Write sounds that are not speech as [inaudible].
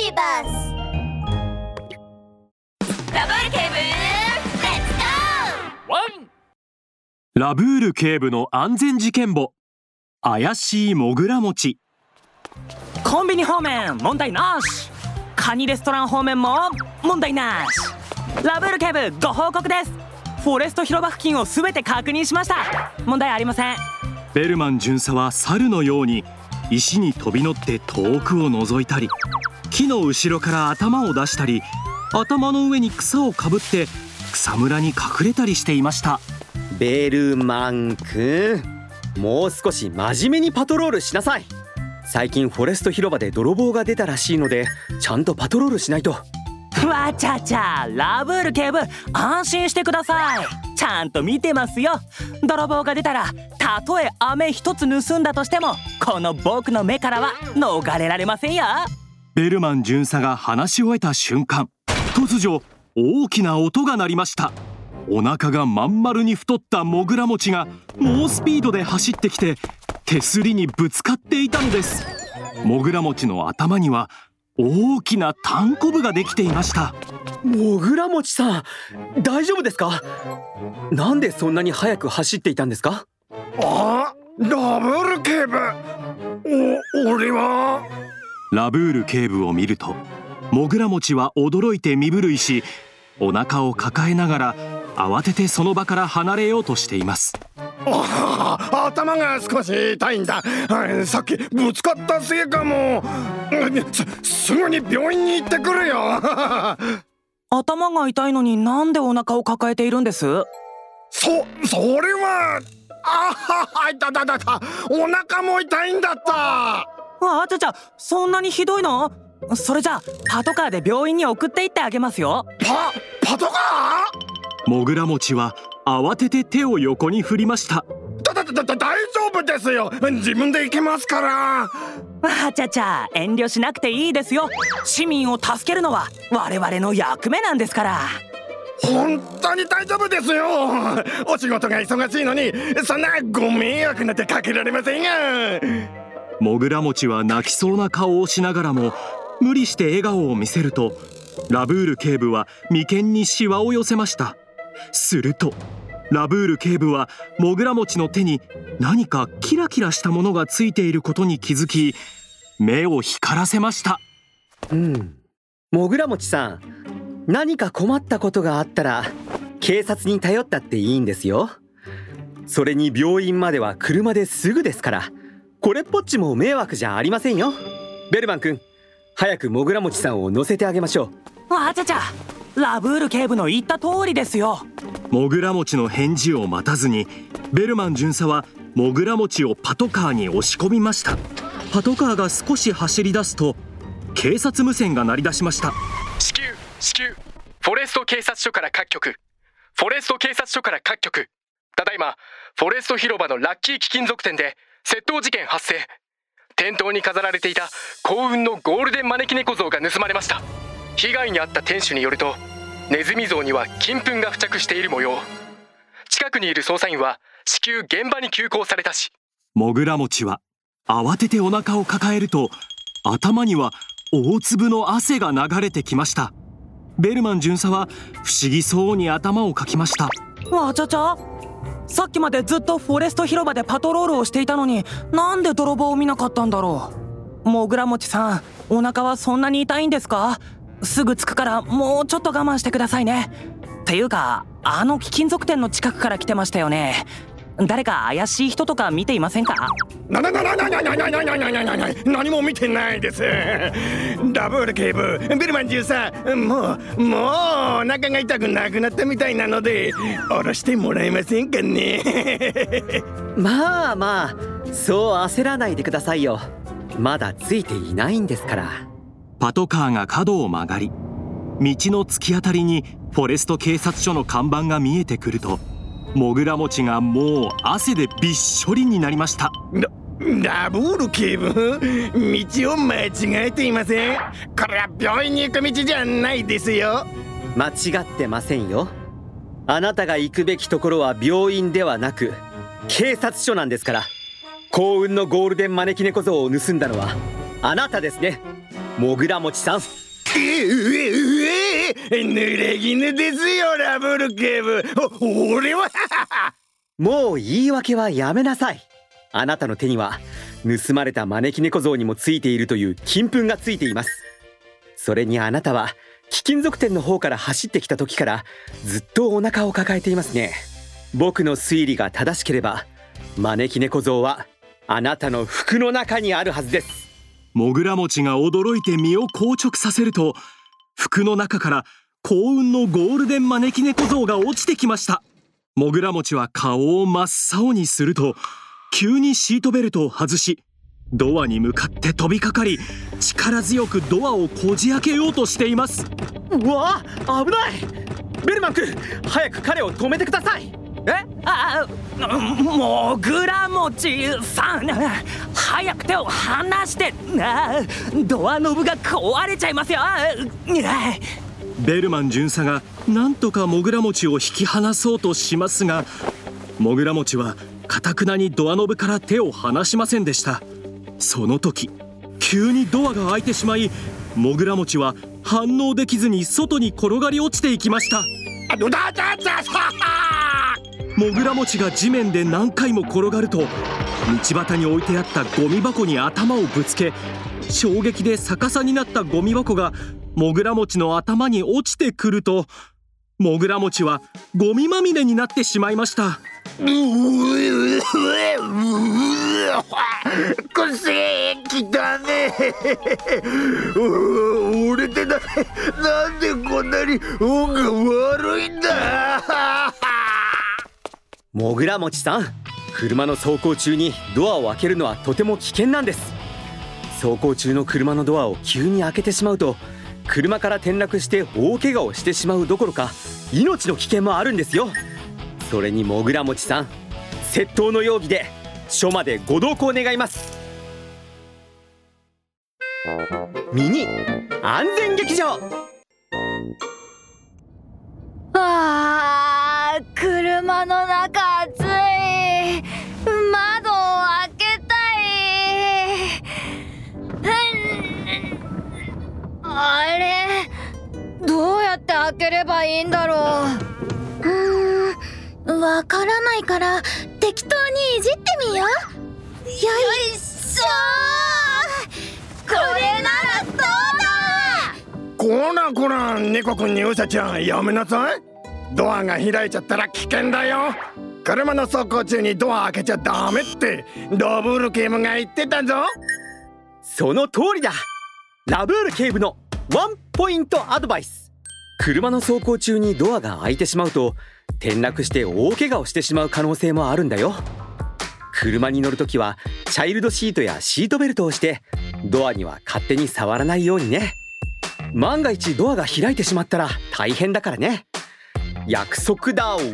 ビバスラブール警部レッツゴーワンラブール警部の安全事件簿。怪しいモグラ餅。コンビニ方面問題なし。カニレストラン方面も問題なし。ラブール警部ご報告です。フォレスト広場付近を全て確認しました。問題ありません。ベルマン巡査は猿のように石に飛び乗って遠くを覗いたり木の後ろから頭を出したり頭の上に草をかぶって草むらに隠れたりしていました。ベルマン君もう少し真面目にパトロールしなさい。最近フォレスト広場で泥棒が出たらしいのでちゃんとパトロールしないと。わちゃちゃラブール警部安心してください。ちゃんと見てますよ。泥棒が出たらたとえ飴一つ盗んだとしてもこの僕の目からは逃れられませんよベルマン巡査が話し終えた瞬間突如大きな音が鳴りました。お腹がまん丸に太ったモグラ餅が猛スピードで走ってきて手すりにぶつかっていたのです。モグラ餅の頭には大きなタンコブができていました。モグラモチさん大丈夫ですか？なんでそんなに速く走っていたんですか？あラブール警部。お俺はラブール警部を見るとモグラ餅は驚いて身震いしお腹を抱えながら慌ててその場から離れようとしています。あ頭が少し痛いんだ。さっきぶつかったせいかも。すすぐに病院に行ってくるよ。[laughs] 頭が痛いのになんでお腹を抱えているんです？そそれはあは痛たたたお腹も痛いんだったあちゃちゃそんなにひどいの？それじゃあパトカーで病院に送って行ってあげますよ。パパトカー？モグラ餅は慌てて手を横に振りました。だだだだ大丈夫ですよ。自分で行けますから。あちゃちゃ遠慮しなくていいですよ。市民を助けるのは我々の役目なんですから。本当に大丈夫ですよ。お仕事が忙しいのにそんなご迷惑なんてかけられませんがモグラ餅は泣きそうな顔をしながらも無理して笑顔を見せるとラブール警部は眉間にシワを寄せました。するとラブール警部はモグラ餅の手に何かキラキラしたものがついていることに気づき目を光らせました。うん。モグラ餅さん何か困ったことがあったら警察に頼ったっていいんですよ。それに病院までは車ですぐですから。これっぽっちも迷惑じゃありませんよ。ベルマン君早くモグラ餅さんを乗せてあげましょう。あちゃちゃ。ラブール警部の言った通りですよ。モグラ餅の返事を待たずにベルマン巡査はモグラ餅をパトカーに押し込みました。パトカーが少し走り出すと警察無線が鳴り出しました。至急至急。フォレスト警察署から各局。フォレスト警察署から各局。ただいまフォレスト広場のラッキー貴金属店で窃盗事件発生。店頭に飾られていた幸運のゴールデン招き猫像が盗まれました。被害に遭った店主によるとネズミ像には金粉が付着している模様。近くにいる捜査員は至急現場に急行されたしモグラ餅は慌ててお腹を抱えると頭には大粒の汗が流れてきました。ベルマン巡査は不思議そうに頭をかきました。わちゃちゃさっきまでずっとフォレスト広場でパトロールをしていたのになんで泥棒を見なかったんだろう？もぐらもちさんお腹はそんなに痛いんですか？すぐ着くからもうちょっと我慢してくださいね。ていうかあの貴金属店の近くから来てましたよね。誰か怪しい人とか見ていませんか？なななななななななななななな何も見てないですダブル警部ベルマンさんもうもうお腹が痛くなくなったみたいなので下ろしてもらえませんかねまあまあそう焦らないでくださいよまだついていないんですからパトカーが角を曲がり道の突き当たりにフォレスト警察署の看板が見えてくるとモグラ餅がもう汗でびっしょりになりました。ラブール警部？道を間違えていません？これは病院に行く道じゃないですよ。間違ってませんよ。あなたが行くべきところは病院ではなく警察署なんですから。幸運のゴールデン招き猫像を盗んだのはあなたですね。もぐらもちさん。ええええ濡れ衣ですよラブール警部。お俺は。[laughs] もう言い訳はやめなさい。あなたの手には盗まれた招き猫像にもついているという金粉がついています。それにあなたは貴金属店の方から走ってきた時からずっとお腹を抱えていますね。僕の推理が正しければ招き猫像はあなたの服の中にあるはずです。もぐら餅が驚いて身を硬直させると服の中から幸運のゴールデン招き猫像が落ちてきました。もぐら餅は顔を真っ青にすると急にシートベルトを外しドアに向かって飛びかかり力強くドアをこじ開けようとしています。うわ危ない！ベルマン君早く彼を止めてください。え？あもぐらもちさん早く手を離して。あドアノブが壊れちゃいますよ。ベルマン巡査がなんとかモグラ餅を引き離そうとしますがモグラ餅はかたくなにドアノブから手を離しませんでした。その時急にドアが開いてしまいモグラ餅は反応できずに外に転がり落ちていきました [laughs] モグラ餅が地面で何回も転がると道端に置いてあったゴミ箱に頭をぶつけ衝撃で逆さになったゴミ箱がモグラ餅の頭に落ちてくるとモグラ餅はゴミまみれになってしまいました。くせえきたね俺ってななんでこんなに運が悪いんだもぐらもちさん車の走行中にドアを開けるのはとても危険なんです。走行中の車のドアを急に開けてしまうと車から転落して大怪我をしてしまうどころか命の危険もあるんですよ。それにもぐらもちさん窃盗の容疑で署までご同行願います。ミニ安全劇場。あ。ければいいんだろう。うーんわからないから適当にいじってみよよいしょこれならどうだ？こらこら猫くんにうさちゃんやめなさい。ドアが開いちゃったら危険だよ。車の走行中にドア開けちゃダメって。ダブル警部が言ってたぞ。その通りだ。ラブール警部のワンポイントアドバイス車の走行中にドアが開いてしまうと転落して大怪我をしてしまう可能性もあるんだよ。車に乗るときはチャイルドシートやシートベルトをしてドアには勝手に触らないようにね。万が一ドアが開いてしまったら大変だからね。約束だワン！